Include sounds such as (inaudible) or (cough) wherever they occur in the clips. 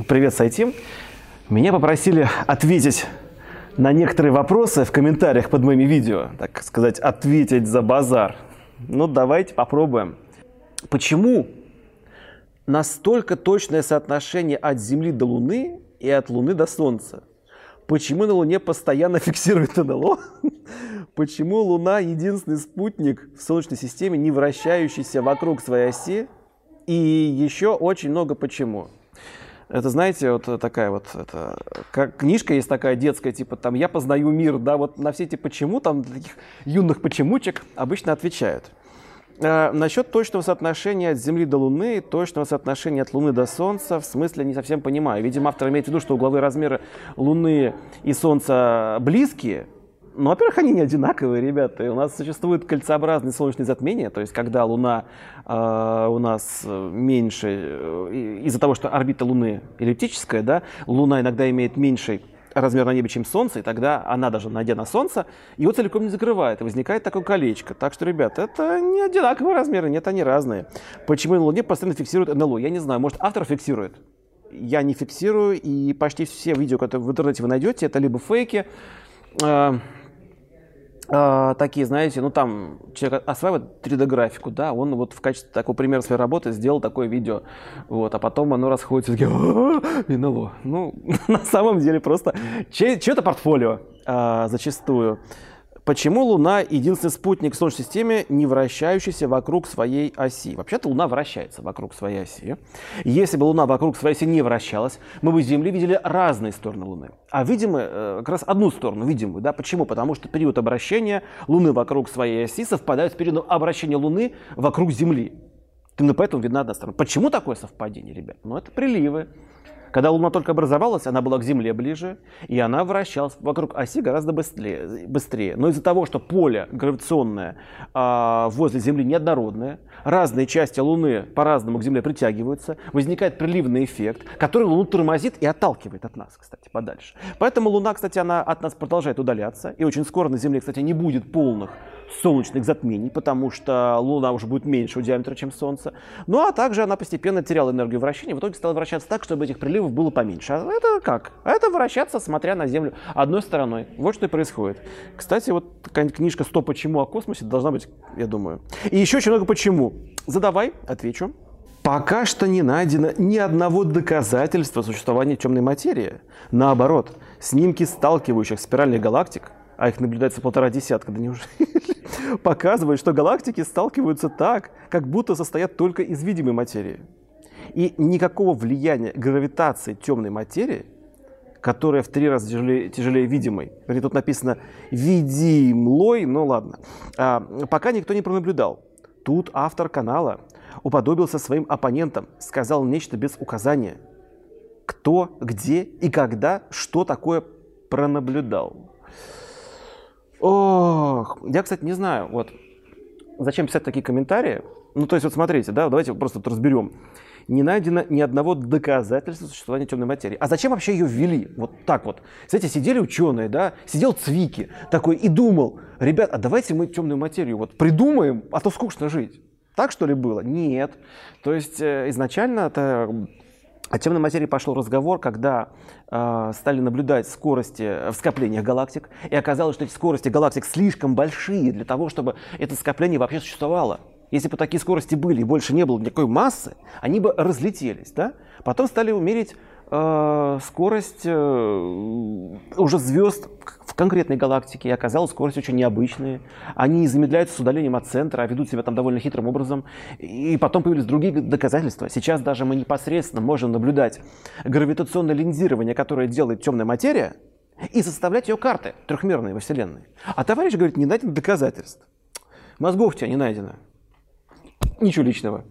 Привет, Сайтим. Меня попросили ответить на некоторые вопросы в комментариях под моими видео, так сказать, ответить за базар. Ну, давайте попробуем. Почему настолько точное соотношение от Земли до Луны и от Луны до Солнца? Почему на Луне постоянно (laughs) фиксирует НЛО? Почему Луна единственный спутник в Солнечной системе, не вращающийся вокруг своей оси? И еще очень много почему. Это, знаете, вот такая вот, это, как книжка есть такая детская, типа там «Я познаю мир», да, вот на все эти «почему», там таких юных почемучек обычно отвечают. А, насчет точного соотношения от Земли до Луны, точного соотношения от Луны до Солнца, в смысле не совсем понимаю. Видимо, автор имеет в виду, что угловые размеры Луны и Солнца близкие, ну, во-первых, они не одинаковые, ребята. У нас существует кольцеобразные солнечные затмения, то есть когда Луна э, у нас меньше, э, из-за того, что орбита Луны эллиптическая, да, Луна иногда имеет меньший размер на небе, чем Солнце, и тогда она даже найдя на Солнце, его целиком не закрывает, и возникает такое колечко. Так что, ребята, это не одинаковые размеры, нет, они разные. Почему на Луне постоянно фиксируют НЛО? Я не знаю, может, автор фиксирует? Я не фиксирую, и почти все видео, которые в интернете вы найдете, это либо фейки, э, э, такие, знаете, ну там человек осваивает 3D-графику, да, он вот в качестве такого примера своей работы сделал такое видео, вот, а потом оно расходится, такие, и НЛО. Ну, (laughs) на самом деле просто чье-то портфолио э, зачастую. Почему Луна единственный спутник в Солнечной системе, не вращающийся вокруг своей оси? Вообще-то Луна вращается вокруг своей оси. Если бы Луна вокруг своей оси не вращалась, мы бы с Земли видели разные стороны Луны. А видим э, как раз одну сторону, видимую. Да? Почему? Потому что период обращения Луны вокруг своей оси совпадает с периодом обращения Луны вокруг Земли. Именно поэтому видна одна сторона. Почему такое совпадение, ребят? Ну, это приливы. Когда Луна только образовалась, она была к Земле ближе, и она вращалась вокруг оси гораздо быстрее. Но из-за того, что поле гравитационное а, возле Земли неоднородное, разные части Луны по-разному к Земле притягиваются, возникает приливный эффект, который Луну тормозит и отталкивает от нас, кстати, подальше. Поэтому Луна, кстати, она от нас продолжает удаляться, и очень скоро на Земле, кстати, не будет полных солнечных затмений, потому что Луна уже будет меньшего диаметра, чем Солнце. Ну а также она постепенно теряла энергию вращения, в итоге стала вращаться так, чтобы этих приливов было поменьше. А это как? Это вращаться, смотря на Землю одной стороной. Вот что и происходит. Кстати, вот такая книжка «100 почему о космосе» должна быть, я думаю. И еще очень много почему. Задавай, отвечу. Пока что не найдено ни одного доказательства существования темной материи. Наоборот, снимки сталкивающих спиральных галактик а их наблюдается полтора десятка, да неужели, (laughs) показывают, что галактики сталкиваются так, как будто состоят только из видимой материи. И никакого влияния гравитации темной материи, которая в три раза тяжелее, тяжелее видимой, вернее, тут написано видимлой, ну ладно, а, пока никто не пронаблюдал. Тут автор канала уподобился своим оппонентам, сказал нечто без указания. Кто, где и когда что такое пронаблюдал. Ох, я, кстати, не знаю, вот, зачем писать такие комментарии. Ну, то есть, вот смотрите, да, давайте просто вот разберем. Не найдено ни одного доказательства существования темной материи. А зачем вообще ее ввели? Вот так вот. Знаете, сидели ученые, да, сидел Цвики такой и думал, ребят, а давайте мы темную материю вот придумаем, а то скучно жить. Так что ли было? Нет. То есть э, изначально это о темной материи пошел разговор, когда э, стали наблюдать скорости в скоплениях галактик, и оказалось, что эти скорости галактик слишком большие для того, чтобы это скопление вообще существовало. Если бы такие скорости были и больше не было никакой массы, они бы разлетелись. Да? Потом стали умерить э, скорость э, уже звезд в конкретной галактике, оказалось, скорость очень необычные. Они замедляются с удалением от центра, а ведут себя там довольно хитрым образом. И потом появились другие доказательства. Сейчас даже мы непосредственно можем наблюдать гравитационное линзирование, которое делает темная материя, и составлять ее карты трехмерные во Вселенной. А товарищ говорит, не найдено доказательств. Мозгов у тебя не найдено. Ничего личного.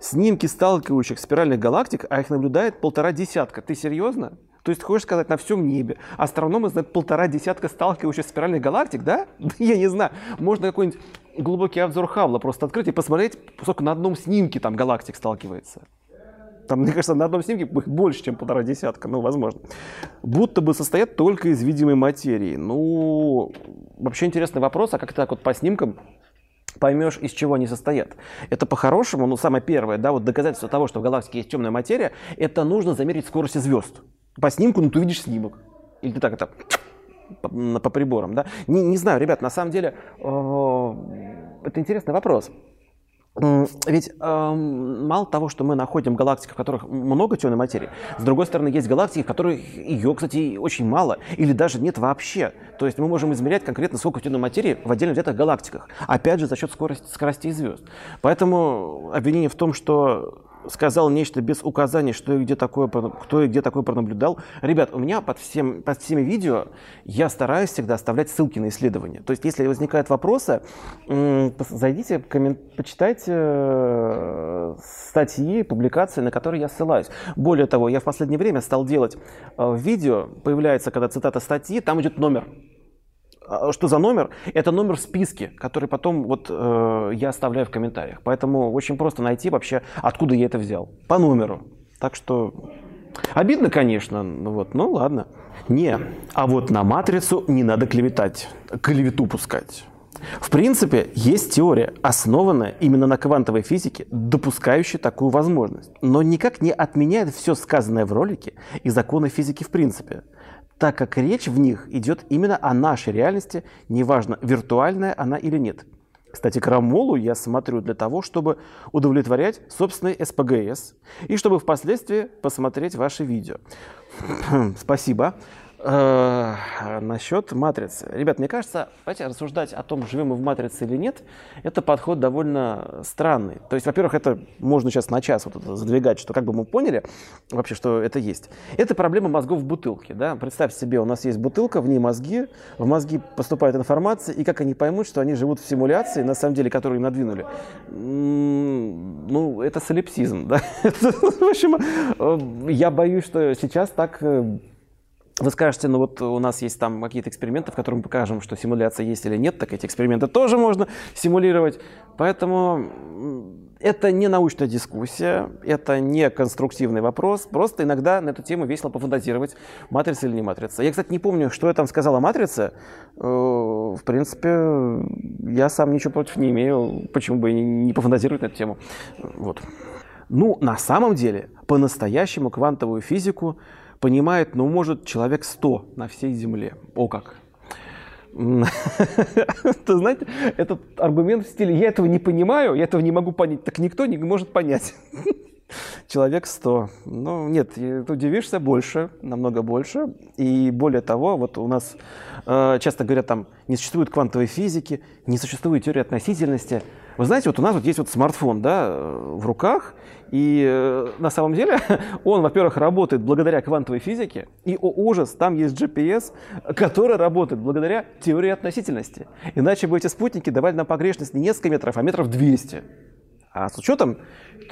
Снимки сталкивающих спиральных галактик, а их наблюдает полтора десятка. Ты серьезно? То есть, хочешь сказать, на всем небе астрономы знают полтора десятка сталкивающихся спиральных галактик, да? (laughs) Я не знаю. Можно какой-нибудь глубокий обзор Хаббла просто открыть и посмотреть, сколько на одном снимке там галактик сталкивается. Там, мне кажется, на одном снимке больше, чем полтора десятка, ну, возможно. Будто бы состоят только из видимой материи. Ну, вообще интересный вопрос, а как так вот по снимкам поймешь, из чего они состоят. Это по-хорошему, ну, самое первое, да, вот доказательство того, что в галактике есть темная материя, это нужно замерить скорости звезд. По снимку, ну, ты увидишь снимок. Или ты так это по, по приборам, да? Не, не знаю, ребят, на самом деле, э, это интересный вопрос. Ведь э, мало того, что мы находим галактики, в которых много темной материи, с другой стороны, есть галактики, в которых ее, кстати, очень мало или даже нет вообще. То есть мы можем измерять конкретно, сколько темной материи в отдельно взятых галактиках. Опять же, за счет скорости, скоростей звезд. Поэтому обвинение в том, что сказал нечто без указания, что и где такое, кто и где такое пронаблюдал. Ребят, у меня под, всем, под всеми видео я стараюсь всегда оставлять ссылки на исследования. То есть, если возникают вопросы, зайдите, коммент, почитайте э, статьи, публикации, на которые я ссылаюсь. Более того, я в последнее время стал делать э, видео, появляется, когда цитата статьи, там идет номер. А, что за номер? Это номер в списке, который потом вот э, я оставляю в комментариях. Поэтому очень просто найти вообще, откуда я это взял. По номеру. Так что обидно, конечно, ну вот, ну ладно. Не, а вот на матрицу не надо клеветать, клевету пускать. В принципе, есть теория, основанная именно на квантовой физике, допускающая такую возможность, но никак не отменяет все сказанное в ролике и законы физики в принципе так как речь в них идет именно о нашей реальности, неважно, виртуальная она или нет. Кстати, крамолу я смотрю для того, чтобы удовлетворять собственный СПГС и чтобы впоследствии посмотреть ваши видео. (clears throat) Спасибо. Э, насчет матрицы. Ребят, мне кажется, давайте рассуждать о том, живем мы в матрице или нет, это подход довольно странный. То есть, во-первых, это можно сейчас на час вот задвигать, что как бы мы поняли вообще, что это есть. Это проблема мозгов в бутылке. Да? Представьте себе, у нас есть бутылка, в ней мозги, в мозги поступает информация, и как они поймут, что они живут в симуляции, на самом деле, которую им надвинули? Ну, это солипсизм. Да? (laughs) В общем, э, я боюсь, что сейчас так э, вы скажете, ну вот у нас есть там какие-то эксперименты, в которых мы покажем, что симуляция есть или нет, так эти эксперименты тоже можно симулировать. Поэтому это не научная дискуссия, это не конструктивный вопрос. Просто иногда на эту тему весело пофантазировать, матрица или не матрица. Я, кстати, не помню, что я там сказал о матрице. Э, в принципе, я сам ничего против не имею. Почему бы не пофантазировать на эту тему? Вот. Ну, на самом деле, по-настоящему квантовую физику понимает, ну, может, человек 100 на всей Земле. О как! (laughs) Ты знаете, этот аргумент в стиле «я этого не понимаю, я этого не могу понять», так никто не может понять. (laughs) Человек 100. Ну, нет, ты удивишься больше, намного больше. И более того, вот у нас э, часто говорят, там, не существует квантовой физики, не существует теории относительности. Вы знаете, вот у нас вот есть вот смартфон, да, э, в руках, и э, на самом деле (laughs) он, во-первых, работает благодаря квантовой физике, и, о ужас, там есть GPS, который работает благодаря теории относительности. Иначе бы эти спутники давали нам погрешность не несколько метров, а метров 200. А с учетом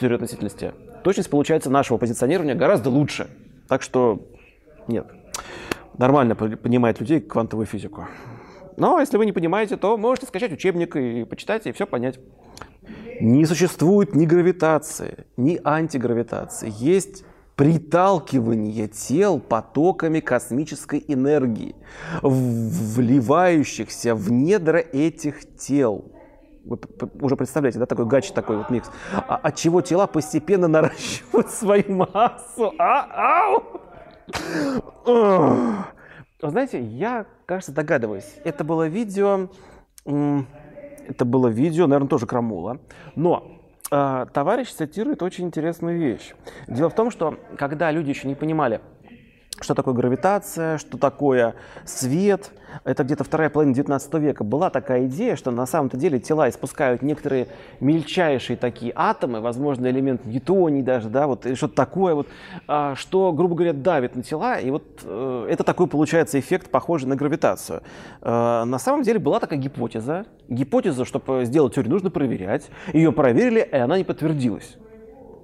теории относительности, точность получается нашего позиционирования гораздо лучше. Так что нет, нормально понимает людей квантовую физику. Но если вы не понимаете, то можете скачать учебник и почитать, и все понять. Не существует ни гравитации, ни антигравитации. Есть приталкивание тел потоками космической энергии, вливающихся в недра этих тел. Вы уже представляете, да, такой гач, такой вот микс. А, от чего тела постепенно наращивают (laughs) свою массу. А, ау! Вы знаете, я, кажется, догадываюсь. Это было видео, это было видео, наверное, тоже Крамола. Но э, товарищ цитирует очень интересную вещь. Дело в том, что когда люди еще не понимали, что такое гравитация, что такое свет. Это где-то вторая половина 19 века. Была такая идея, что на самом-то деле тела испускают некоторые мельчайшие такие атомы, возможно, элемент ньютоний даже, да, вот, что-то такое, вот, а, что, грубо говоря, давит на тела, и вот э, это такой получается эффект, похожий на гравитацию. Э, на самом деле была такая гипотеза. Гипотеза, чтобы сделать теорию, нужно проверять. Ее проверили, и она не подтвердилась.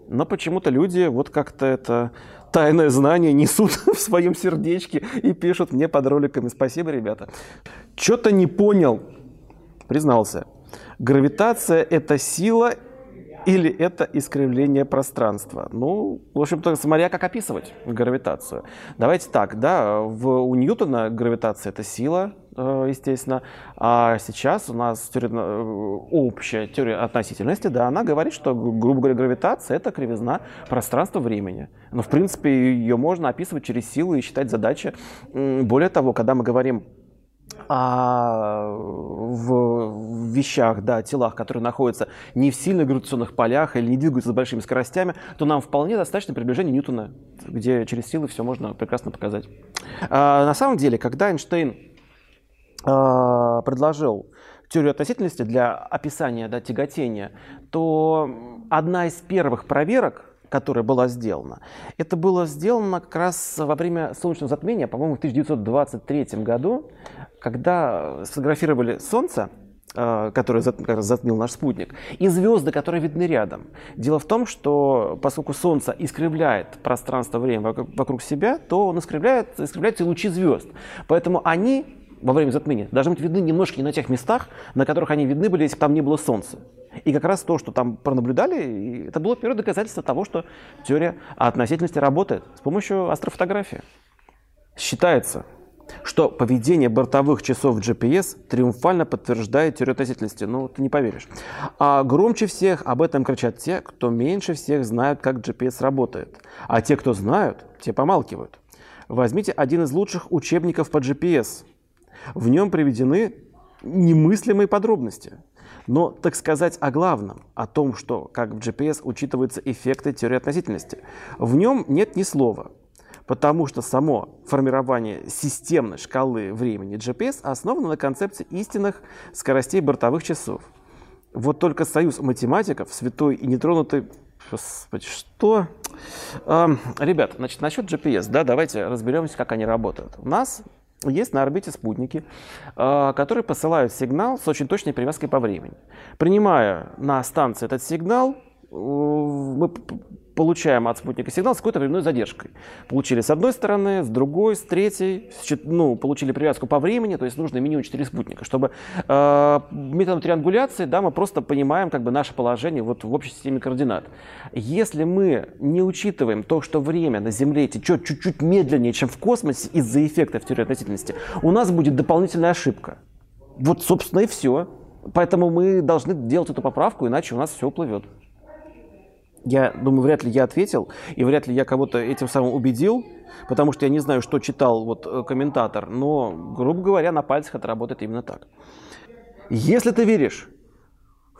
Но почему-то люди вот как-то это тайное знание несут (laughs) в своем сердечке и пишут мне под роликами. Спасибо, ребята. Что-то не понял, признался. Гравитация – это сила или это искривление пространства? Ну, в общем-то, смотря как описывать гравитацию. Давайте так, да, в, у Ньютона гравитация – это сила, э, естественно, а сейчас у нас теория, э, общая теория относительности, да, она говорит, что, грубо говоря, гравитация – это кривизна пространства-времени. Но, в принципе, ее можно описывать через силу и считать задачи. Более того, когда мы говорим а в вещах, да, телах, которые находятся не в сильных гравитационных полях или не двигаются с большими скоростями, то нам вполне достаточно приближения Ньютона, где через силы все можно прекрасно показать. А, на самом деле, когда Эйнштейн а, предложил теорию относительности для описания да, тяготения, то одна из первых проверок, которая была сделана, это было сделано как раз во время солнечного затмения, по-моему, в 1923 году, когда сфотографировали Солнце, э, которое затмил наш спутник, и звезды, которые видны рядом. Дело в том, что поскольку Солнце искривляет пространство-время вокруг себя, то он искривляет, искривляет и лучи звезд. Поэтому они во время затмения должны быть видны немножко не на тех местах, на которых они видны были, если бы там не было Солнца. И как раз то, что там пронаблюдали, это было первое доказательство того, что теория относительности работает с помощью астрофотографии. Считается, что поведение бортовых часов GPS триумфально подтверждает теорию относительности. Ну, ты не поверишь. А громче всех об этом кричат те, кто меньше всех знают, как GPS работает. А те, кто знают, те помалкивают. Возьмите один из лучших учебников по GPS. В нем приведены немыслимые подробности. Но, так сказать, о главном, о том, что как в GPS учитываются эффекты теории относительности, в нем нет ни слова – потому что само формирование системной шкалы времени GPS основано на концепции истинных скоростей бортовых часов. Вот только союз математиков, святой и нетронутый... Господи, что? Э, ребят, значит, насчет GPS, да, давайте разберемся, как они работают. У нас есть на орбите спутники, э, которые посылают сигнал с очень точной привязкой по времени. Принимая на станции этот сигнал, мы получаем от спутника сигнал с какой-то временной задержкой. Получили с одной стороны, с другой, с третьей, ну, получили привязку по времени, то есть нужно минимум 4 спутника, чтобы э, методом триангуляции, да, мы просто понимаем как бы наше положение вот в общей системе координат. Если мы не учитываем то, что время на Земле течет чуть-чуть медленнее, чем в космосе из-за эффекта в теории относительности, у нас будет дополнительная ошибка. Вот, собственно, и все. Поэтому мы должны делать эту поправку, иначе у нас все уплывет. Я думаю, вряд ли я ответил, и вряд ли я кого-то этим самым убедил, потому что я не знаю, что читал вот э, комментатор, но, грубо говоря, на пальцах это работает именно так. Если ты веришь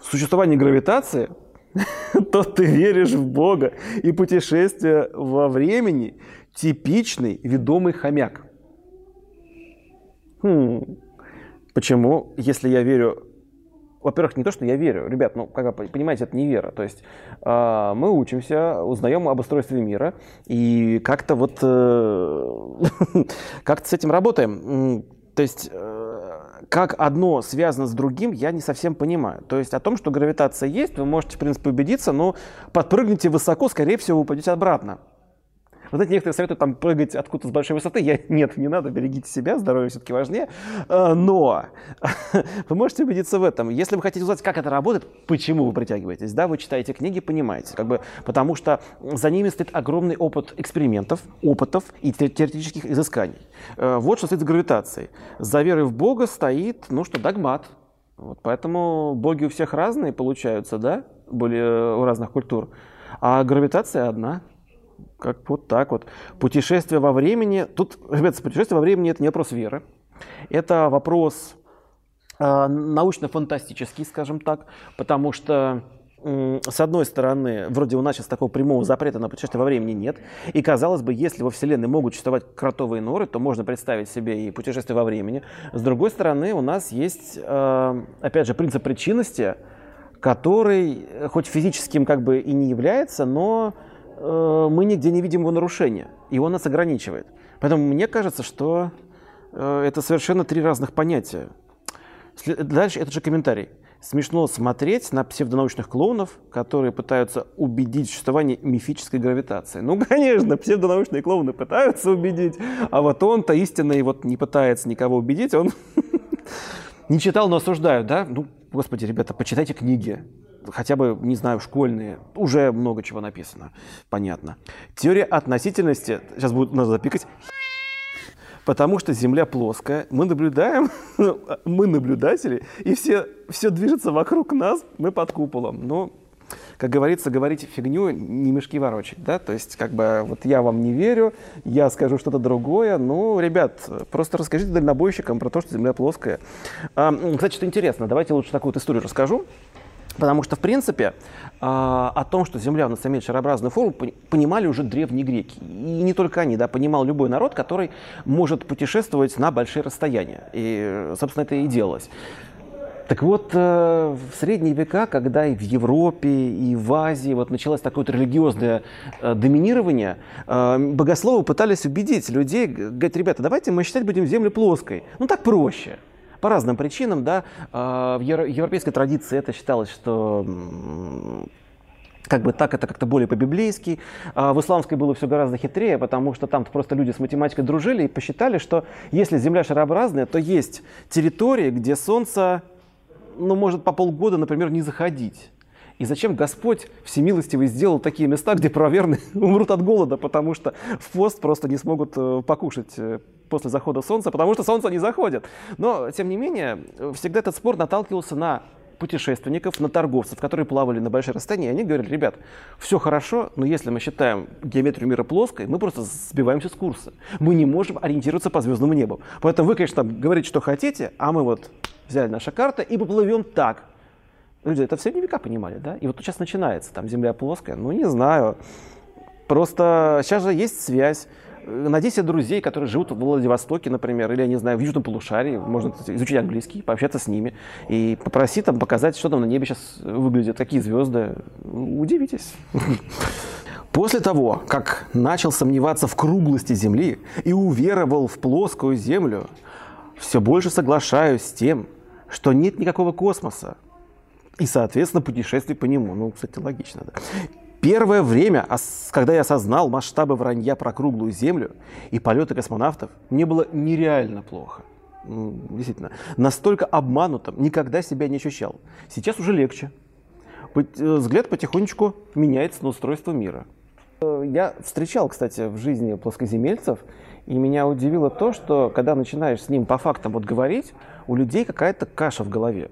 в существование гравитации, (laughs) то ты веришь в Бога и путешествие во времени типичный ведомый хомяк. Хм. Почему, если я верю во-первых, не то, что я верю. Ребят, ну, как вы понимаете, это не вера. То есть э, мы учимся, узнаем об устройстве мира и как-то вот э, (laughs) как-то с этим работаем. То есть э, как одно связано с другим, я не совсем понимаю. То есть о том, что гравитация есть, вы можете, в принципе, убедиться, но подпрыгните высоко, скорее всего, упадете обратно. Вот эти некоторые советуют там прыгать откуда-то с большой высоты. Я, (laughs) нет, не надо, берегите себя, здоровье все-таки важнее. А, но (laughs) вы можете убедиться в этом. Если вы хотите узнать, как это работает, почему вы притягиваетесь, да, вы читаете книги, понимаете, как бы, потому что за ними стоит огромный опыт экспериментов, опытов и теоретических изысканий. А, вот что стоит за гравитацией. За верой в Бога стоит, ну что, догмат. Вот поэтому боги у всех разные получаются, да, были у разных культур. А гравитация одна – как вот так вот. Путешествие во времени. Тут, ребята, путешествие во времени это не вопрос веры. Это вопрос э, научно-фантастический, скажем так, потому что с одной стороны, вроде у нас сейчас такого прямого запрета на путешествие во времени нет. И казалось бы, если во Вселенной могут существовать кротовые норы, то можно представить себе и путешествие во времени. С другой стороны, у нас есть, э, опять же, принцип причинности, который хоть физическим как бы и не является, но Э, мы нигде не видим его нарушения, и он нас ограничивает. Поэтому мне кажется, что э, это совершенно три разных понятия. Дальше этот же комментарий. Смешно смотреть на псевдонаучных клоунов, которые пытаются убедить в существовании мифической гравитации. Ну, конечно, псевдонаучные клоуны пытаются убедить, а вот он-то истинно вот не пытается никого убедить, он (laughs) не читал, но осуждают, да? Ну, господи, ребята, почитайте книги хотя бы, не знаю, школьные, уже много чего написано, понятно. Теория относительности, сейчас будет надо запикать, потому что Земля плоская, мы наблюдаем, (laughs) мы наблюдатели, и все, все движется вокруг нас, мы под куполом. Но, как говорится, говорить фигню, не мешки ворочать, да, то есть, как бы, вот я вам не верю, я скажу что-то другое, ну, ребят, просто расскажите дальнобойщикам про то, что Земля плоская. А, кстати, что интересно, давайте лучше такую вот историю расскажу. Потому что, в принципе, а, о том, что Земля у нас имеет шарообразную форму, понимали уже древние греки. И не только они, да, понимал любой народ, который может путешествовать на большие расстояния. И, собственно, это и делалось. Так вот, э, в средние века, когда и в Европе, и в Азии вот началось такое вот религиозное э, доминирование, э, богословы пытались убедить людей, говорить, ребята, давайте мы считать будем Землю плоской. Ну так проще по разным причинам, да, а, в европейской традиции это считалось, что как бы так это как-то более по-библейски. А в исламской было все гораздо хитрее, потому что там просто люди с математикой дружили и посчитали, что если Земля шарообразная, то есть территории, где Солнце ну, может по полгода, например, не заходить. И зачем Господь всемилостивый сделал такие места, где правоверные (laughs) умрут от голода, потому что в пост просто не смогут э, покушать э, после захода солнца, потому что солнце не заходит. Но, тем не менее, всегда этот спор наталкивался на путешественников, на торговцев, которые плавали на большие расстояния, и они говорили, ребят, все хорошо, но если мы считаем геометрию мира плоской, мы просто сбиваемся с курса. Мы не можем ориентироваться по звездному небу. Поэтому вы, конечно, там говорите, что хотите, а мы вот взяли наша карта и поплывем так. Люди это в средние века понимали, да? И вот сейчас начинается, там Земля плоская, ну не знаю. Просто сейчас же есть связь. Найди себе друзей, которые живут в Владивостоке, например, или, я не знаю, в Южном полушарии, можно изучить английский, пообщаться с ними и попроси там показать, что там на небе сейчас выглядит, какие звезды. Удивитесь. После того, как начал сомневаться в круглости Земли и уверовал в плоскую Землю, все больше соглашаюсь с тем, что нет никакого космоса и, соответственно, путешествий по нему. Ну, кстати, логично, да. Первое время, когда я осознал масштабы вранья про круглую Землю и полеты космонавтов, мне было нереально плохо. Действительно, настолько обманутым никогда себя не ощущал. Сейчас уже легче. Э, взгляд потихонечку меняется на устройство мира. Я встречал, кстати, в жизни плоскоземельцев, и меня удивило то, что когда начинаешь с ним по фактам вот говорить, у людей какая-то каша в голове.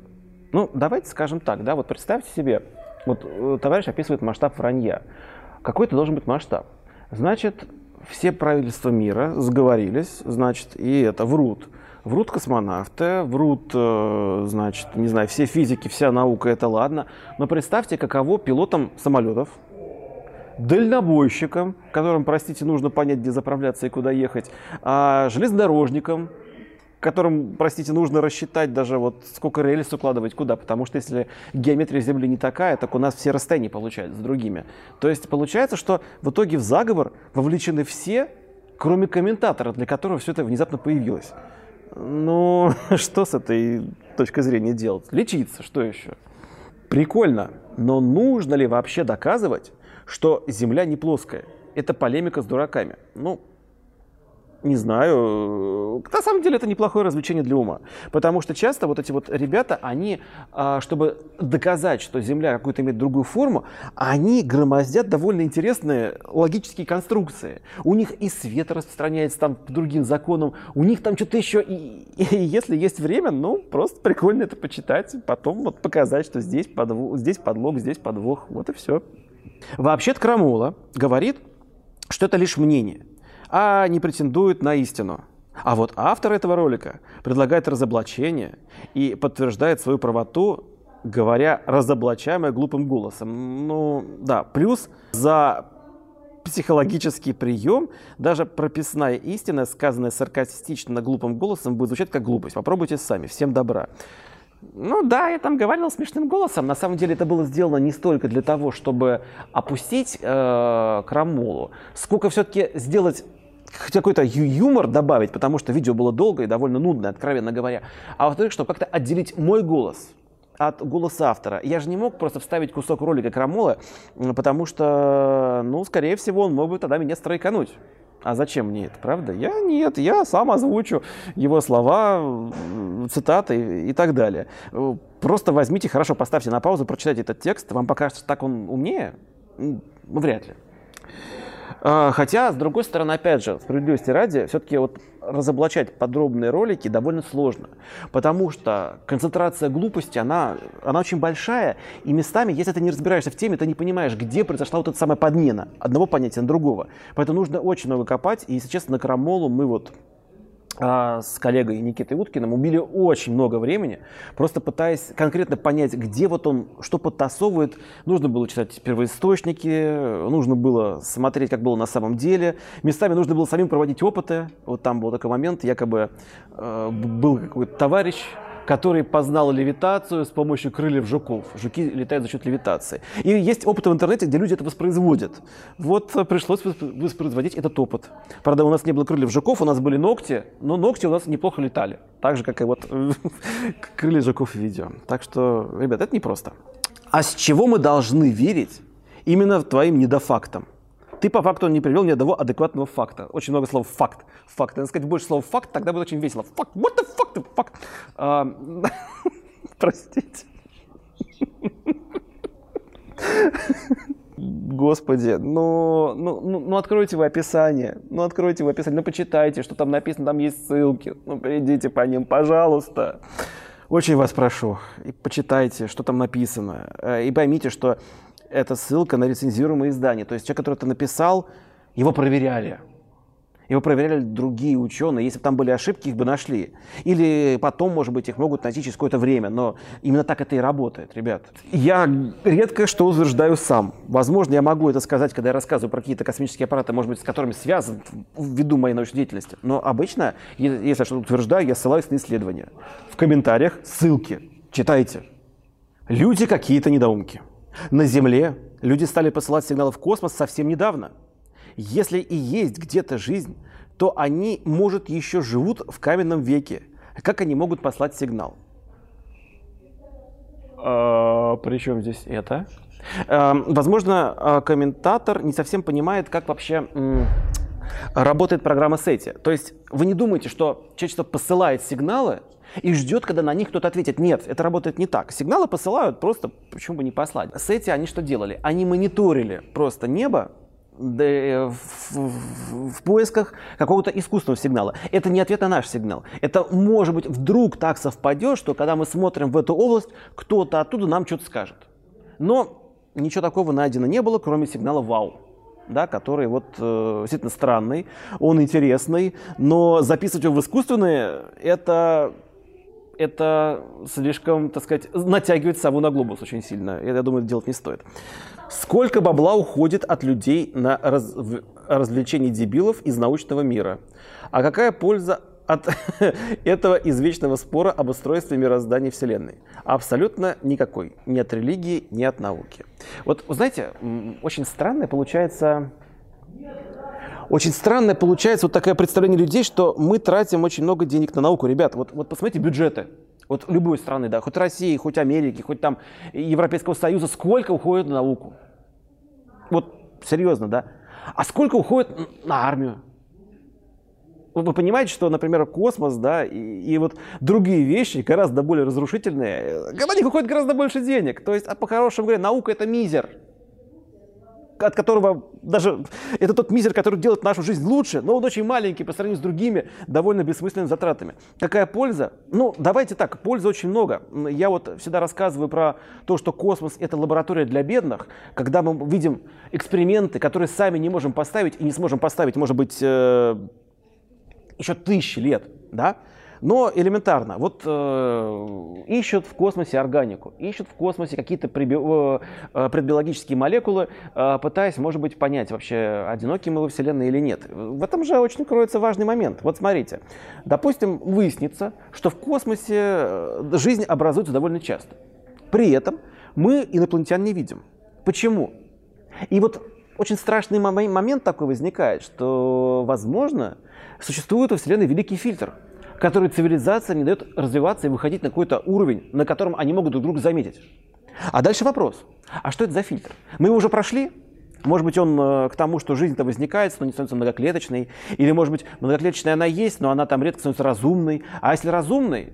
Ну, давайте скажем так, да, вот представьте себе, вот э, товарищ описывает масштаб вранья. Какой-то должен быть масштаб. Значит, все правительства мира сговорились, значит, и это врут. Врут космонавты, врут, э, значит, не знаю, все физики, вся наука, это ладно. Но представьте, каково пилотам самолетов, дальнобойщикам, которым, простите, нужно понять, где заправляться и куда ехать, а железнодорожникам, которым, простите, нужно рассчитать даже вот сколько рельс укладывать куда, потому что если геометрия Земли не такая, так у нас все расстояния получаются с другими. То есть получается, что в итоге в заговор вовлечены все, кроме комментатора, для которого все это внезапно появилось. Ну, (laughs) что с этой точки зрения делать? Лечиться, что еще? Прикольно, но нужно ли вообще доказывать, что Земля не плоская? Это полемика с дураками. Ну, не знаю. На самом деле это неплохое развлечение для ума. Потому что часто вот эти вот ребята, они, а, чтобы доказать, что Земля какую-то имеет другую форму, они громоздят довольно интересные логические конструкции. У них и свет распространяется там по другим законам, у них там что-то еще. И, и если есть время, ну, просто прикольно это почитать, потом вот показать, что здесь, подвох, здесь подлог, здесь подвох. Вот и все. Вообще-то Крамола говорит, что это лишь мнение – а не претендует на истину. А вот автор этого ролика предлагает разоблачение и подтверждает свою правоту, говоря разоблачаемое глупым голосом. Ну, да, плюс за психологический прием, даже прописная истина, сказанная саркастично глупым голосом, будет звучать как глупость. Попробуйте сами. Всем добра. Ну да, я там говорил смешным голосом. На самом деле это было сделано не столько для того, чтобы опустить э, крамолу, сколько все-таки сделать какой-то юмор добавить, потому что видео было долго и довольно нудное, откровенно говоря. А во-вторых, чтобы как-то отделить мой голос от голоса автора. Я же не мог просто вставить кусок ролика Крамола, потому что, ну, скорее всего, он мог бы тогда меня стройкануть. А зачем мне это, правда? Я нет, я сам озвучу его слова, цитаты и так далее. Просто возьмите, хорошо, поставьте на паузу, прочитайте этот текст. Вам покажется, так он умнее? Вряд ли. А, хотя, с другой стороны, опять же, справедливости ради, все-таки вот разоблачать подробные ролики довольно сложно, потому что концентрация глупости, она, она очень большая, и местами, если ты не разбираешься в теме, ты не понимаешь, где произошла вот эта самая подмена одного понятия на другого. Поэтому нужно очень много копать, и, если честно, на крамолу мы вот с коллегой Никитой Уткиным убили очень много времени, просто пытаясь конкретно понять, где вот он что подтасовывает. Нужно было читать первоисточники, нужно было смотреть, как было на самом деле. Местами нужно было самим проводить опыты. Вот там был такой момент, якобы э, был какой-то товарищ, который познал левитацию с помощью крыльев жуков. Жуки летают за счет левитации. И есть опыты в интернете, где люди это воспроизводят. Вот э, пришлось воспроизводить этот опыт. Правда, у нас не было крыльев жуков, у нас были ногти, но ногти у нас неплохо летали. Так же, как и вот (laughs) крылья жуков в видео. Так что, ребят, это непросто. А с чего мы должны верить именно твоим недофактам? Ты по факту не привел ни одного адекватного факта. Очень много слов факт. Факт. Надо сказать больше слов факт, тогда будет очень весело. Факт. What the fuck? The fuck? А, (laughs) простите. Господи, ну, ну, ну, ну откройте вы описание, ну откройте вы описание, ну почитайте, что там написано, там есть ссылки, ну перейдите по ним, пожалуйста. Очень вас прошу, и почитайте, что там написано, э, и поймите, что это ссылка на рецензируемое издание. То есть человек, который это написал, его проверяли. Его проверяли другие ученые. Если бы там были ошибки, их бы нашли. Или потом, может быть, их могут найти через какое-то время. Но именно так это и работает, ребят. Я редко что утверждаю сам. Возможно, я могу это сказать, когда я рассказываю про какие-то космические аппараты, может быть, с которыми связан ввиду моей научной деятельности. Но обычно, если я что-то утверждаю, я ссылаюсь на исследования. В комментариях ссылки. Читайте. Люди какие-то недоумки. На Земле люди стали посылать сигналы в космос совсем недавно. Если и есть где-то жизнь, то они, может, еще живут в каменном веке. Как они могут послать сигнал? А, Причем здесь это? А, возможно, а, комментатор не совсем понимает, как вообще работает программа SETI. То есть вы не думаете, что человечество посылает сигналы и ждет, когда на них кто-то ответит. Нет, это работает не так. Сигналы посылают просто, почему бы не послать. SETI они что делали? Они мониторили просто небо э, в, в, в поисках какого-то искусственного сигнала. Это не ответ на наш сигнал. Это может быть вдруг так совпадет, что когда мы смотрим в эту область, кто-то оттуда нам что-то скажет. Но ничего такого найдено не было, кроме сигнала «Вау» да, который вот э, действительно странный, он интересный, но записывать его в искусственные – это это слишком, так сказать, натягивает сову на глобус очень сильно. Я думаю, делать не стоит. Сколько бабла уходит от людей на раз, развлечение дебилов из научного мира? А какая польза от (laughs) этого извечного спора об устройстве мироздания Вселенной? Абсолютно никакой. Ни от религии, ни от науки. Вот, знаете, очень странное получается очень странное получается вот такое представление людей, что мы тратим очень много денег на науку. Ребят, вот, вот посмотрите бюджеты. Вот любой страны, да, хоть России, хоть Америки, хоть там Европейского Союза, сколько уходит на науку? Вот серьезно, да? А сколько уходит на армию? Вы понимаете, что, например, космос, да, и, и вот другие вещи гораздо более разрушительные, на них уходит гораздо больше денег. То есть, а по-хорошему говоря, наука это мизер от которого даже это тот мизер, который делает нашу жизнь лучше, но он очень маленький по сравнению с другими довольно бессмысленными затратами. Какая польза? Ну, давайте так, пользы очень много. Я вот всегда рассказываю про то, что космос это лаборатория для бедных, когда мы видим эксперименты, которые сами не можем поставить и не сможем поставить, может быть, э, еще тысячи лет, да? Но элементарно, вот э, ищут в космосе органику, ищут в космосе какие-то э, э, предбиологические молекулы, э, пытаясь, может быть, понять вообще, одинокие мы во Вселенной или нет. В этом же очень кроется важный момент. Вот смотрите, допустим, выяснится, что в космосе э, жизнь образуется довольно часто. При этом мы инопланетян не видим. Почему? И вот очень страшный момент такой возникает, что, возможно, существует у Вселенной великий фильтр – который цивилизация не дает развиваться и выходить на какой-то уровень, на котором они могут друг друга заметить. А дальше вопрос. А что это за фильтр? Мы его уже прошли? Может быть, он э, к тому, что жизнь-то возникает, но не становится многоклеточной. Или, может быть, многоклеточная она есть, но она там редко становится разумной. А если разумной,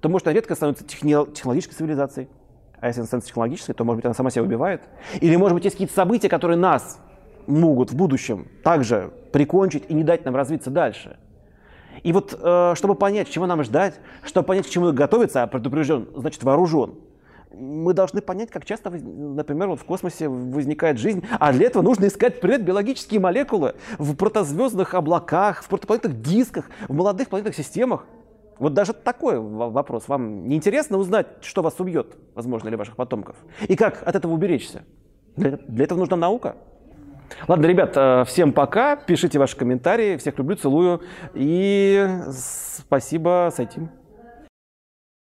то, может, она редко становится технологической цивилизацией. А если она становится технологической, то, может быть, она сама себя убивает. Или, может быть, есть какие-то события, которые нас могут в будущем также прикончить и не дать нам развиться дальше. И вот, э, чтобы понять, чего нам ждать, чтобы понять, к чему готовиться, а предупрежден, значит вооружен, мы должны понять, как часто, например, вот в космосе возникает жизнь, а для этого нужно искать предбиологические молекулы в протозвездных облаках, в протопланетных дисках, в молодых планетных системах. Вот даже такой вопрос. Вам не интересно узнать, что вас убьет, возможно, или ваших потомков? И как от этого уберечься? Для, для этого нужна наука. Ладно, ребят, э, всем пока. Пишите ваши комментарии. Всех люблю, целую. И спасибо, Сайтим.